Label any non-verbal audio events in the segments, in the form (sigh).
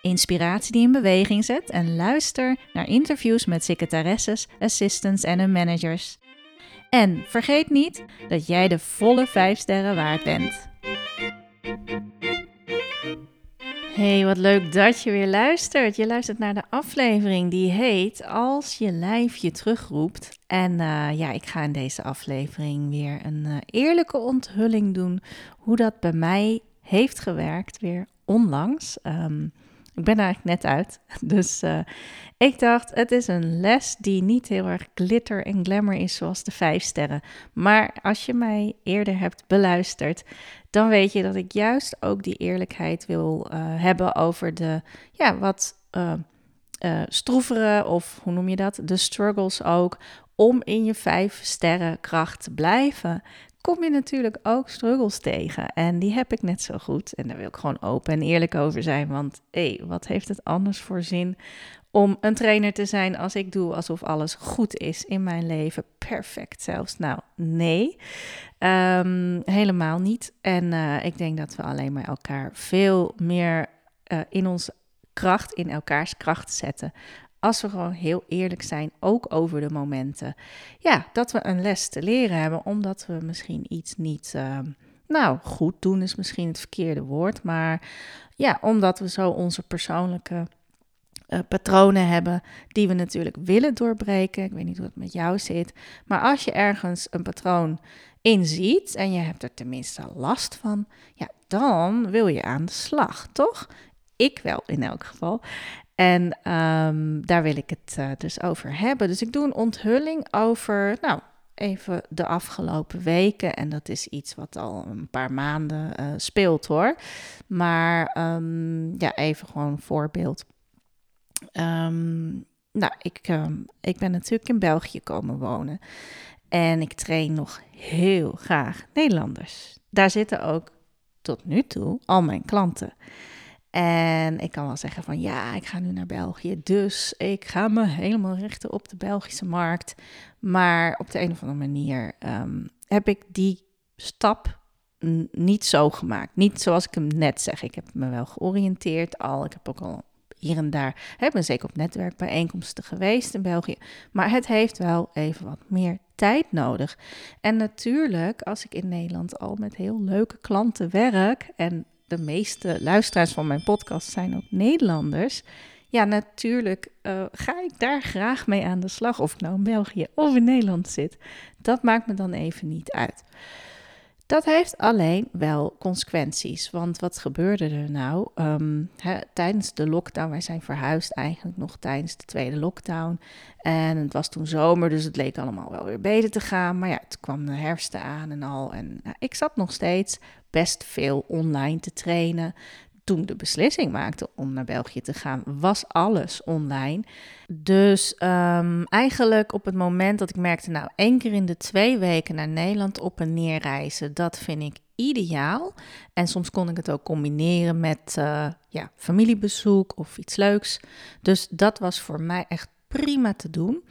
inspiratie die in beweging zet en luister naar interviews met secretaresses, assistants en hun managers. En vergeet niet dat jij de volle 5 sterren waard bent. Hey, wat leuk dat je weer luistert. Je luistert naar de aflevering die heet Als je lijf je terugroept. En eh, ja, ik ga in deze aflevering weer een uh, eerlijke onthulling doen hoe dat bij mij heeft gewerkt, weer onlangs. Um, ik ben er eigenlijk net uit. (laughs) Dus uh, ik dacht, het is een les die niet heel erg glitter en glamour is zoals de vijf sterren. Maar als je mij eerder hebt beluisterd, dan weet je dat ik juist ook die eerlijkheid wil uh, hebben over de ja, wat uh, stroevere, of hoe noem je dat? De struggles ook. Om in je vijf sterren kracht te blijven kom je natuurlijk ook struggles tegen. En die heb ik net zo goed. En daar wil ik gewoon open en eerlijk over zijn. Want hé, wat heeft het anders voor zin om een trainer te zijn als ik doe alsof alles goed is in mijn leven? Perfect zelfs. Nou, nee, um, helemaal niet. En uh, ik denk dat we alleen maar elkaar veel meer uh, in onze kracht, in elkaars kracht zetten als we gewoon heel eerlijk zijn, ook over de momenten. Ja, dat we een les te leren hebben, omdat we misschien iets niet. Uh, nou, goed doen is misschien het verkeerde woord. Maar ja, omdat we zo onze persoonlijke uh, patronen hebben die we natuurlijk willen doorbreken. Ik weet niet hoe het met jou zit. Maar als je ergens een patroon inziet en je hebt er tenminste last van, ja, dan wil je aan de slag, toch? Ik wel in elk geval. En um, daar wil ik het uh, dus over hebben. Dus ik doe een onthulling over, nou, even de afgelopen weken. En dat is iets wat al een paar maanden uh, speelt hoor. Maar um, ja, even gewoon een voorbeeld. Um, nou, ik, ik ben natuurlijk in België komen wonen. En ik train nog heel graag Nederlanders. Daar zitten ook tot nu toe al mijn klanten. En ik kan wel zeggen van ja, ik ga nu naar België, dus ik ga me helemaal richten op de Belgische markt. Maar op de een of andere manier um, heb ik die stap niet zo gemaakt. Niet zoals ik hem net zeg. Ik heb me wel georiënteerd al. Ik heb ook al hier en daar, ik ben zeker op netwerkbijeenkomsten geweest in België. Maar het heeft wel even wat meer tijd nodig. En natuurlijk, als ik in Nederland al met heel leuke klanten werk en de meeste luisteraars van mijn podcast zijn ook Nederlanders. Ja, natuurlijk uh, ga ik daar graag mee aan de slag. Of ik nou in België of in Nederland zit. Dat maakt me dan even niet uit. Dat heeft alleen wel consequenties. Want wat gebeurde er nou um, tijdens de lockdown? Wij zijn verhuisd eigenlijk nog tijdens de tweede lockdown. En het was toen zomer, dus het leek allemaal wel weer beter te gaan. Maar ja, het kwam de herfst aan en al. En nou, ik zat nog steeds best veel online te trainen. Toen de beslissing maakte om naar België te gaan, was alles online. Dus um, eigenlijk op het moment dat ik merkte, nou, één keer in de twee weken naar Nederland op en neer reizen, dat vind ik ideaal. En soms kon ik het ook combineren met uh, ja, familiebezoek of iets leuks. Dus dat was voor mij echt prima te doen.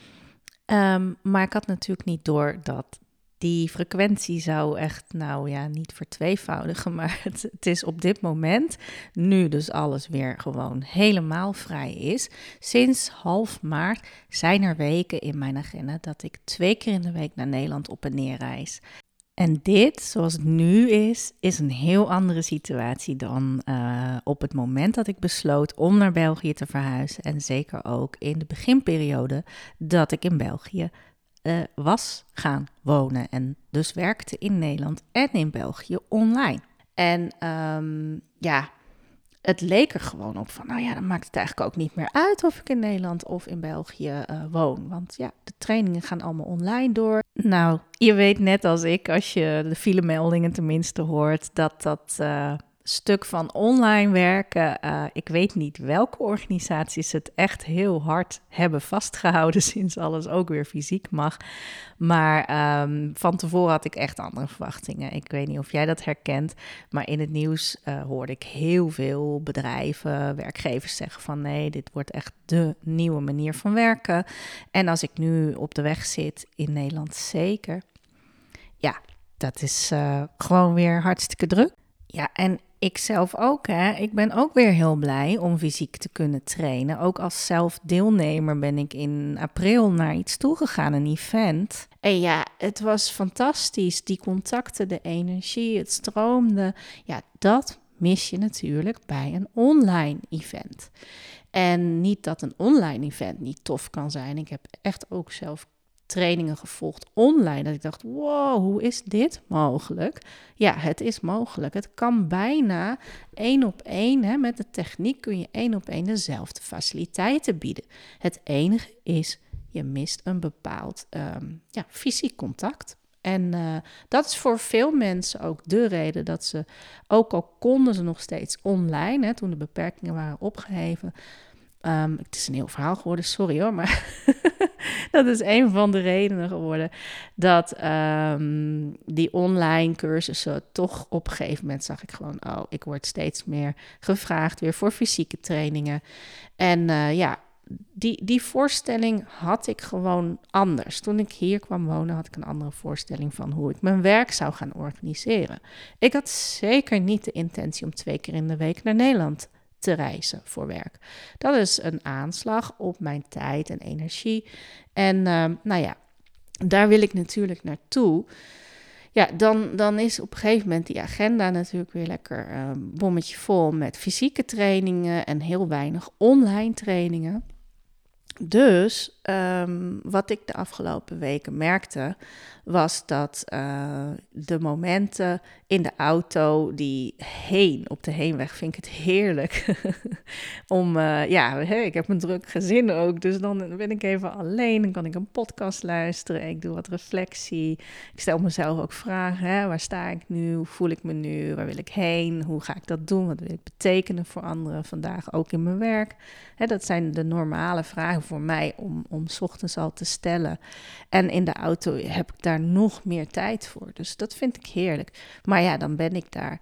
Um, maar ik had natuurlijk niet door dat die frequentie zou echt, nou ja, niet vertweevoudigen, (laughs) maar het, is op dit moment, nu dus alles weer gewoon helemaal vrij is. Sinds half maart zijn er weken in mijn agenda dat ik twee keer in de week naar Nederland op en neer reis. En dit, zoals het nu is, is een heel andere situatie dan uh, op het moment dat ik besloot om naar België te verhuizen. En zeker ook in de beginperiode dat ik in België was gaan wonen en dus werkte in Nederland en in België online. En ehm, ja, het leek er gewoon op van, nou ja, dan maakt het eigenlijk ook niet meer uit of ik in Nederland of in België uh, woon. Want ja, de trainingen gaan allemaal online door. Nou, je weet net als ik, als je de filemeldingen tenminste hoort, dat dat uh, stuk van online werken. Uh, ik weet niet welke organisaties het echt heel hard hebben vastgehouden (laughs) sinds alles ook weer fysiek mag. Maar um, van tevoren had ik echt andere verwachtingen. Ik weet niet of jij dat herkent, maar in het nieuws uh, hoorde ik heel veel bedrijven, werkgevers zeggen van nee, dit wordt echt de nieuwe manier van werken. En als ik nu op de weg zit in Nederland zeker, ja, dat is uh, gewoon weer hartstikke druk. Ja, en ik zelf ook, hè. Ik ben ook weer heel blij om fysiek te kunnen trainen. Ook als zelfdeelnemer ben ik in april naar iets toegegaan, een event. En ja, het was fantastisch. Die contacten, de energie, het stroomde. Ja, dat mis je natuurlijk bij een online event. En niet dat een online event niet tof kan zijn. Ik heb echt ook zelf trainingen gevolgd online. Dat ik dacht, wow, hoe is dit mogelijk? Ja, het is mogelijk. Het kan bijna één op één. Hè, met de techniek kun je één op één dezelfde faciliteiten bieden. Het enige is, je mist een bepaald um, ja, fysiek contact. En uh, dat is voor veel mensen ook de reden dat ze, ook al konden ze nog steeds online, hè, toen de beperkingen waren opgeheven, Um, het is een heel verhaal geworden, sorry hoor, maar (laughs) (laughs) dat is een van de redenen geworden dat um, die online cursussen toch op een gegeven moment zag ik gewoon, oh, ik word steeds meer gevraagd weer voor fysieke trainingen. En uh, ja, die, die voorstelling had ik gewoon anders. Toen ik hier kwam wonen, had ik een andere voorstelling van hoe ik mijn werk zou gaan organiseren. Ik had zeker niet de intentie om twee keer in de week naar Nederland te reizen voor werk. Dat is een aanslag op mijn tijd en energie. En uh, nou ja, daar wil ik natuurlijk naartoe. Ja, dan, dan is op een gegeven moment die agenda natuurlijk weer lekker uh, bommetje vol met fysieke trainingen en heel weinig online trainingen. Dus um, wat ik de afgelopen weken merkte, was dat uh, de momenten in de auto, die heen, op de heenweg, vind ik het heerlijk. (laughs) Om, uh, ja, ik heb een druk gezin ook, dus dan ben ik even alleen, dan kan ik een podcast luisteren, ik doe wat reflectie. Ik stel mezelf ook vragen, hè, waar sta ik nu, hoe voel ik me nu, waar wil ik heen, hoe ga ik dat doen, wat wil ik betekenen voor anderen vandaag, ook in mijn werk. Hè, dat zijn de normale vragen voor mij om, om ochtends al te stellen. En in de auto heb ik daar nog meer tijd voor. Dus dat vind ik heerlijk. Maar ja, dan ben ik daar.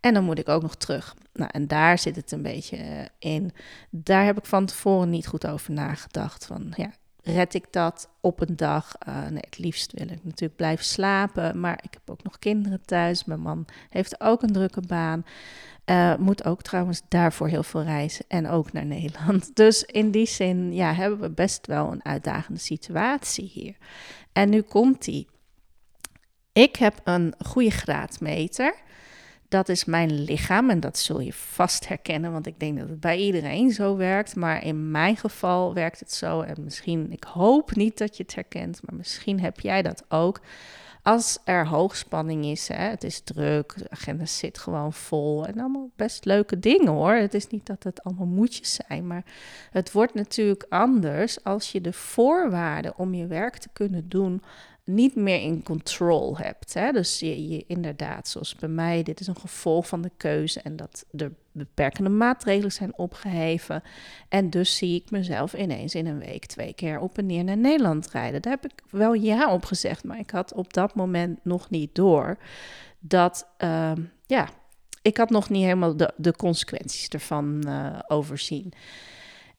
En dan moet ik ook nog terug. Nou, en daar zit het een beetje eh, in. Daar heb ik van tevoren niet goed over nagedacht. Van ja, red ik dat op een dag? Uh, nee, het liefst wil ik natuurlijk blijven slapen. Maar ik heb ook nog kinderen thuis. Mijn man heeft ook een drukke baan. Uh, moet ook trouwens daarvoor heel veel reizen en ook naar Nederland. (laughs) Dus in die zin ja, hebben we best wel een uitdagende situatie hier. En nu komt die. Ik heb een goede graadmeter. Dat is mijn lichaam en dat zul je vast herkennen, want ik denk dat het bij iedereen zo werkt. Maar in mijn geval werkt het zo en misschien, ik hoop niet dat je het herkent, maar misschien heb jij dat ook als er hoogspanning is, hè, het is druk, de agenda zit gewoon vol en allemaal best leuke dingen hoor. Het is niet dat het allemaal moedjes zijn, maar het wordt natuurlijk anders als je de voorwaarden om je werk te kunnen doen niet meer in control hebt. Hè? Dus je, je inderdaad, zoals bij mij, dit is een gevolg van de keuze en dat de beperkende maatregelen zijn opgeheven. En dus zie ik mezelf ineens in een week twee keer op en neer naar Nederland rijden. Daar heb ik wel ja op gezegd, maar ik had op dat moment nog niet door dat, uh, ja, ik had nog niet helemaal de, consequenties ervan uh, overzien.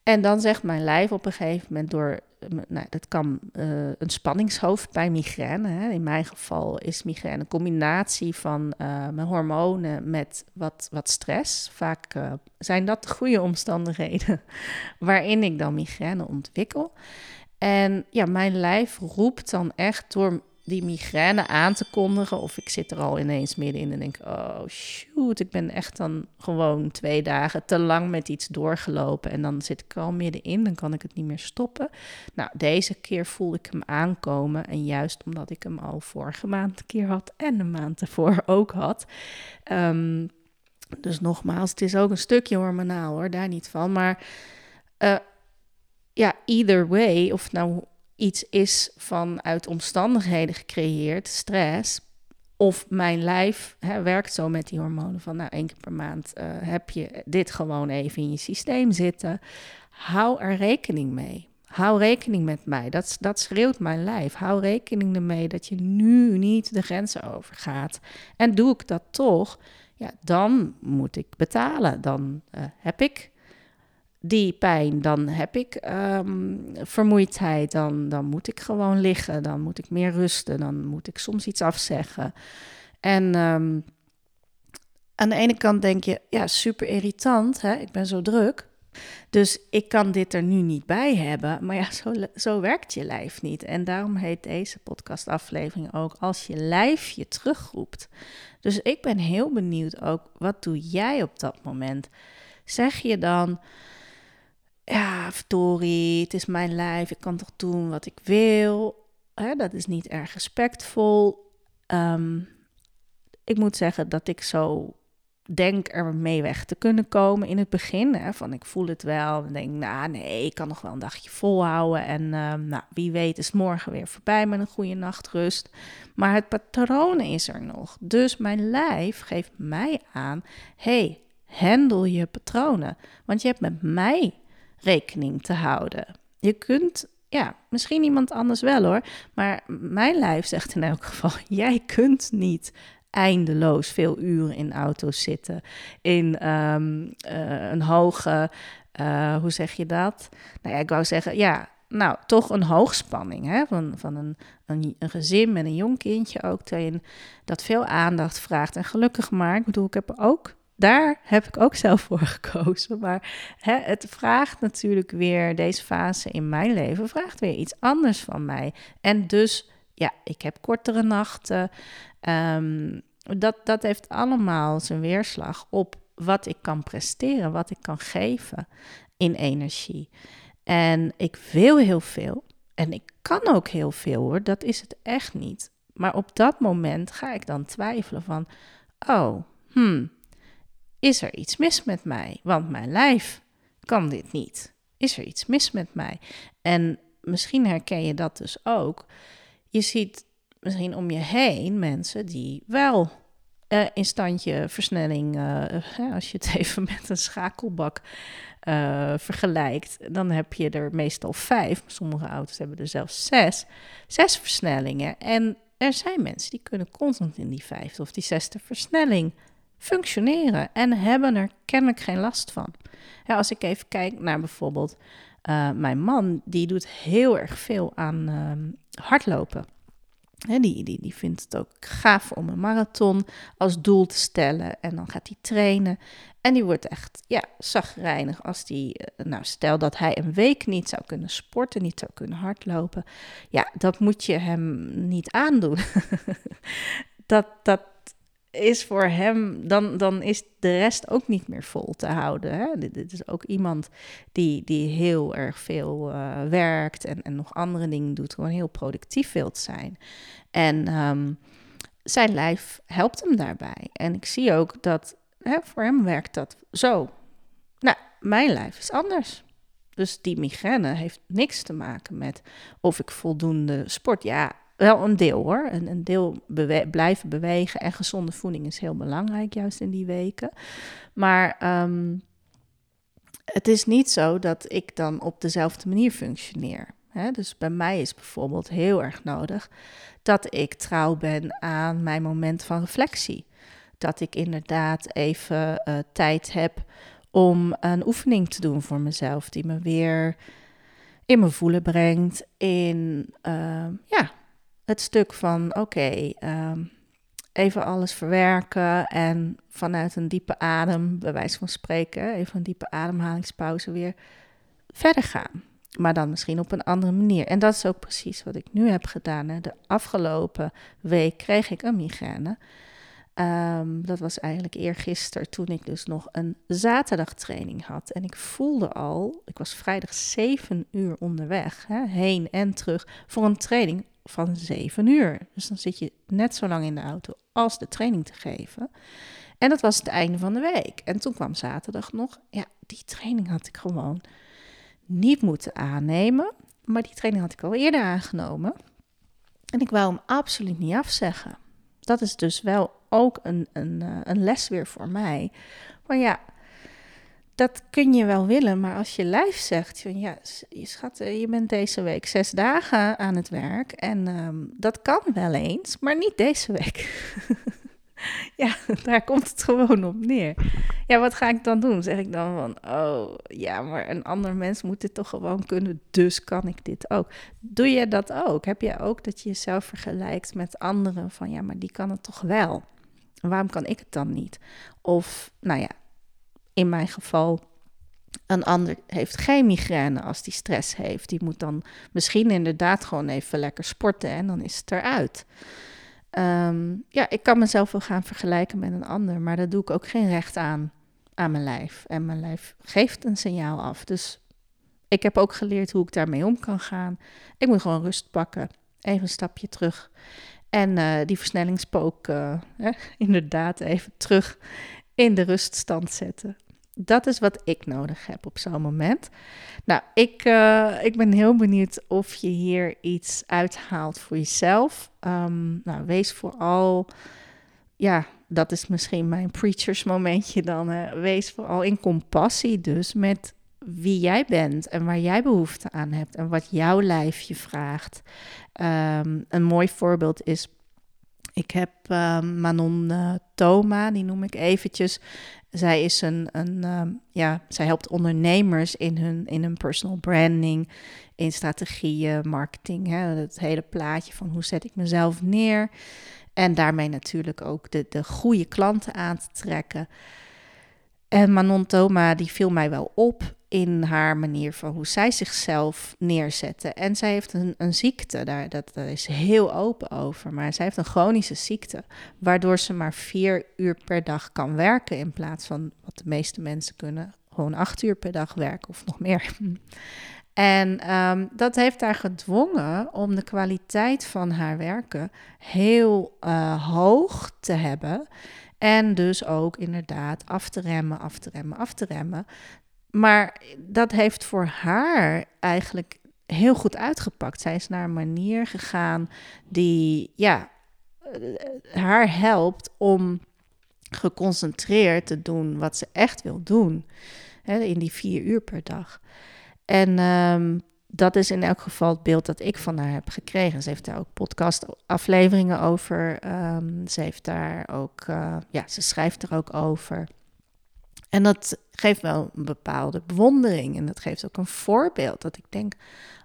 En dan zegt mijn lijf op een gegeven moment door, nou, dat kan uh, een spanningshoofd bij migraine. Hè. In mijn geval is migraine een combinatie van uh, mijn hormonen met wat, wat stress. Vaak zijn dat de goede omstandigheden (laughs) waarin ik dan migraine ontwikkel. En ja, mijn lijf roept dan echt door die migraine aan te kondigen. Of ik zit er al ineens middenin en denk: oh shoot, ik ben echt dan gewoon twee dagen te lang met iets doorgelopen. En dan zit ik al middenin, dan kan ik het niet meer stoppen. Nou, deze keer voelde ik hem aankomen. En juist omdat ik hem al vorige maand een keer had en de maand ervoor (laughs) ook had. Um, dus nogmaals, het is ook een stukje hormonaal hoor, daar niet van. Maar uh, ja, either way, of nou iets is vanuit omstandigheden gecreëerd, stress, of mijn lijf hè, werkt zo met die hormonen van nou één keer per maand uh, heb je dit gewoon even in je systeem zitten. Hou er rekening mee. Hou rekening met mij. Dat, dat schreeuwt mijn lijf. Hou rekening ermee dat je nu niet de grenzen overgaat. En doe ik dat toch, ja, dan moet ik betalen. Dan uh, heb ik die pijn, dan heb ik um, vermoeidheid, dan, dan moet ik gewoon liggen, dan moet ik meer rusten, dan moet ik soms iets afzeggen. En um, aan de ene kant denk je, ja, super irritant, hè? ik ben zo druk. Dus ik kan dit er nu niet bij hebben. Maar ja, zo, zo werkt je lijf niet. En daarom heet deze podcastaflevering ook Als je lijf je terugroept. Dus ik ben heel benieuwd ook, wat doe jij op dat moment? Zeg je dan, ja, verdorie, het is mijn lijf, ik kan toch doen wat ik wil. Hè, dat is niet erg respectvol. Um, ik moet zeggen dat ik zo denk er mee weg te kunnen komen in het begin. Van ik voel het wel. En denk, nou nee, ik kan nog wel een dagje volhouden. En um, nou, wie weet is morgen weer voorbij met een goede nachtrust. Maar het patroon is er nog. Dus mijn lijf geeft mij aan, hey, handel je patronen. Want je hebt met mij rekening te houden. Je kunt, ja, misschien iemand anders wel hoor, maar mijn lijf zegt in elk geval: (laughs) jij kunt niet eindeloos veel uren in auto's zitten, in um, uh, een hoge, uh, hoe zeg je dat? Nou ja, ik wou zeggen, ja, nou, toch een hoogspanning hè? van, van een, een, een gezin met een jong kindje ook, dat veel aandacht vraagt. En gelukkig maar, ik bedoel, ik heb ook daar heb ik ook zelf voor (laughs) gekozen. Maar hè, het vraagt natuurlijk weer, deze fase in mijn leven vraagt weer iets anders van mij. En dus, ja, ik heb kortere nachten. Um, dat, dat heeft allemaal zijn weerslag op wat ik kan presteren, wat ik kan geven in energie. En ik wil heel veel en ik kan ook heel veel hoor, dat is het echt niet. Maar op dat moment ga ik dan twijfelen van, oh, hmm, is er iets mis met mij? Want mijn lijf kan dit niet. Is er iets mis met mij? En misschien herken je dat dus ook. Je ziet misschien om je heen mensen die wel uh, in standje versnelling, uh, als je het (laughs) even met een schakelbak vergelijkt, dan heb je er meestal vijf. Sommige auto's hebben er zelfs zes. Zes versnellingen. En er zijn mensen die kunnen constant in die vijfde of die zesde versnelling functioneren en hebben er kennelijk geen last van. Ja, als ik even kijk naar bijvoorbeeld uh, mijn man, die doet heel erg veel aan uh, hardlopen. Die, die, die vindt het ook gaaf om een marathon als doel te stellen. En dan gaat hij trainen. En die wordt echt ja, zagrijnig als die, eh, nou stel dat hij een week niet zou kunnen sporten, niet zou kunnen hardlopen. Ja, dat moet je hem niet aandoen. (laughs) dat, dat, is voor hem, dan, dan is de rest ook niet meer vol te houden. Hè? Dit, is ook iemand die, die heel erg veel uh, werkt en, en nog andere dingen doet, gewoon heel productief wilt zijn. En um, zijn lijf helpt hem daarbij. En ik zie ook dat hè, voor hem werkt dat zo. Nou, mijn lijf is anders. Dus die migraine heeft niks te maken met of ik voldoende sport. Ja, wel een deel hoor. Een, een deel blijven bewegen en gezonde voeding is heel belangrijk, juist in die weken. Maar um, het is niet zo dat ik dan op dezelfde manier functioneer. Dus bij mij is bijvoorbeeld heel erg nodig dat ik trouw ben aan mijn moment van reflectie. Dat ik inderdaad even uh, tijd heb om een oefening te doen voor mezelf, die me weer in mijn voelen brengt, in uh, ja, het stuk van oké, ehm, even alles verwerken en vanuit een diepe adem, bij wijze van spreken, even een diepe ademhalingspauze weer verder gaan. maar dan misschien op een andere manier. En dat is ook precies wat ik nu heb gedaan. De afgelopen week kreeg ik een migraine. Um, dat was eigenlijk eergisteren toen ik dus nog een zaterdagtraining had. En ik voelde al, ik was vrijdag zeven uur onderweg, hè, heen en terug, voor een training van zeven uur. Dus dan zit je net zo lang in de auto als de training te geven. En dat was het einde van de week. En toen kwam zaterdag nog. Ja, die training had ik gewoon niet moeten aannemen. Maar die training had ik al eerder aangenomen. En ik wou hem absoluut niet afzeggen. Dat is dus wel ook een, een, eh, een les weer voor mij. Maar ja, dat kun je wel willen, maar als je lijf zegt, ja, schat, eh, je bent deze week zes dagen aan het werk en um, dat kan wel eens, maar niet deze week. (laughs) ja, (laughs) daar komt het gewoon op neer. Ja, wat ga ik dan doen? Zeg ik dan van, oh ja, maar een ander mens moet dit toch gewoon kunnen, dus kan ik dit ook. Doe je dat ook? Heb je ook dat je jezelf vergelijkt met anderen van, ja, maar die kan het toch wel? Waarom kan ik het dan niet? Of, nou ja, in mijn geval, een ander heeft geen migraine als die stress heeft. Die moet dan misschien inderdaad gewoon even lekker sporten en dan is het eruit. Ehm, ja, ik kan mezelf wel gaan vergelijken met een ander, maar daar doe ik ook geen recht aan, aan mijn lijf. En mijn lijf geeft een signaal af. Dus ik heb ook geleerd hoe ik daarmee om kan gaan. Ik moet gewoon rust pakken, even een stapje terug. En uh, die versnellingspook uh, (laughs) inderdaad even terug in de ruststand zetten. Dat is wat ik nodig heb op zo'n moment. Nou, ik, uh, ik ben heel benieuwd of je hier iets uithaalt voor jezelf. Um, nou, wees vooral, ja, dat is misschien mijn preachers momentje dan. Wees vooral in compassie dus met wie jij bent en waar jij behoefte aan hebt en wat jouw lijf je vraagt. Um, een mooi voorbeeld is ik heb uh, Manon uh, Thoma, die noem ik eventjes. Zij is een, een uh, ja, zij helpt ondernemers in hun, in hun personal branding, in strategieën, marketing, hè, het hele plaatje van hoe zet ik mezelf neer. En daarmee natuurlijk ook de, de goede klanten aan te trekken. En Manon Thoma, die viel mij wel op in haar manier van hoe zij zichzelf neerzette. En zij heeft een, een ziekte, daar, dat, daar is heel open over. Maar zij heeft een chronische ziekte, waardoor ze maar vier uur per dag kan werken. In plaats van wat de meeste mensen kunnen, gewoon acht uur per dag werken of nog meer. (laughs) En um, dat heeft haar gedwongen om de kwaliteit van haar werken heel uh, hoog te hebben. En dus ook inderdaad af te remmen, af te remmen, af te remmen. Maar dat heeft voor haar eigenlijk heel goed uitgepakt. Zij is naar een manier gegaan die ja, eh, haar helpt om geconcentreerd te doen wat ze echt wil doen. Hè, in die vier uur per dag. En um, dat is in elk geval het beeld dat ik van haar heb gekregen. Ze heeft daar ook podcastafleveringen over. Um, ze heeft daar ook, uh, ja, ze schrijft er ook over. En dat geeft wel een bepaalde bewondering en dat geeft ook een voorbeeld. Dat ik denk,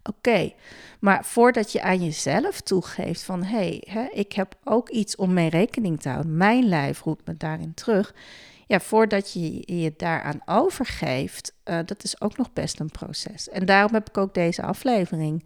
oké, maar voordat je aan jezelf toegeeft van hé, hey, ik heb ook iets om mee rekening te houden, mijn lijf roept me daarin terug. Ja, voordat je je daaraan overgeeft, uh, dat is ook nog best een proces. En daarom heb ik ook deze aflevering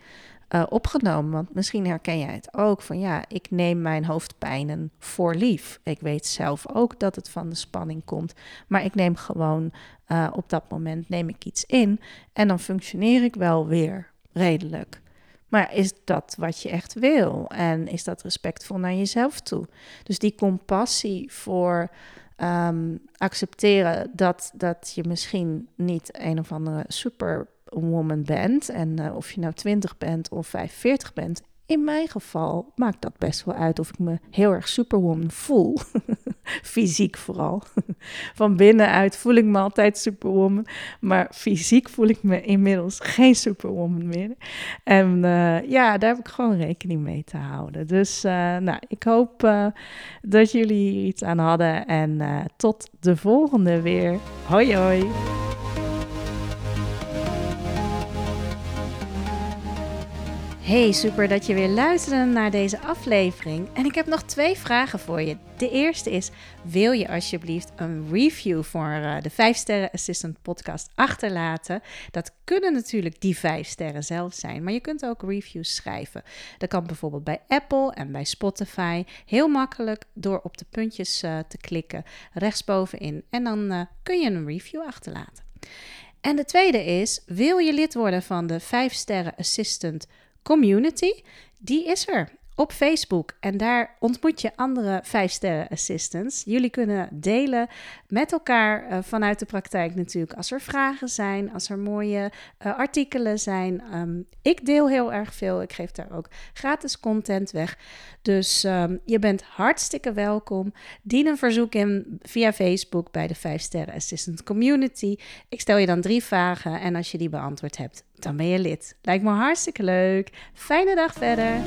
uh, opgenomen. Want misschien herken jij het ook van ja, ik neem mijn hoofdpijnen voor lief. Ik weet zelf ook dat het van de spanning komt, maar ik neem gewoon uh, op dat moment neem ik iets in en dan functioneer ik wel weer redelijk. Maar is dat wat je echt wil? En is dat respectvol naar jezelf toe? Dus die compassie voor um, accepteren dat, dat je misschien niet een of andere super woman bent. En uh, of je nou 20 bent of 45 bent. In mijn geval maakt dat best wel uit of ik me heel erg superwoman voel. (laughs) fysiek vooral. (laughs) Van binnenuit voel ik me altijd superwoman. Maar fysiek voel ik me inmiddels geen superwoman meer. En uh, ja, daar heb ik gewoon rekening mee te houden. Dus uh, nou, ik hoop dat jullie hier iets aan hadden. En tot de volgende weer. Hoi hoi. Hey, super dat je weer luisterde naar deze aflevering. En ik heb nog twee vragen voor je. De eerste is: wil je alsjeblieft een review voor uh, de 5 Sterren Assistant podcast achterlaten? Dat kunnen natuurlijk die 5 sterren zelf zijn, maar je kunt ook reviews schrijven. Dat kan bijvoorbeeld bij Apple en bij Spotify. Heel makkelijk door op de puntjes uh, te klikken rechtsbovenin. En dan uh, kun je een review achterlaten. En de tweede is: wil je lid worden van de 5 Sterren Assistant community, die is er op Facebook. En daar ontmoet je andere 5-sterren assistants. Jullie kunnen delen met elkaar uh, vanuit de praktijk natuurlijk. Als er vragen zijn, als er mooie uh, artikelen zijn. Um, ik deel heel erg veel. Ik geef daar ook gratis content weg. Dus um, je bent hartstikke welkom. Dien een verzoek in via Facebook bij de 5-sterren assistant community. Ik stel je dan drie vragen en als je die beantwoord hebt, dan ben je lid. Lijkt me hartstikke leuk. Fijne dag verder.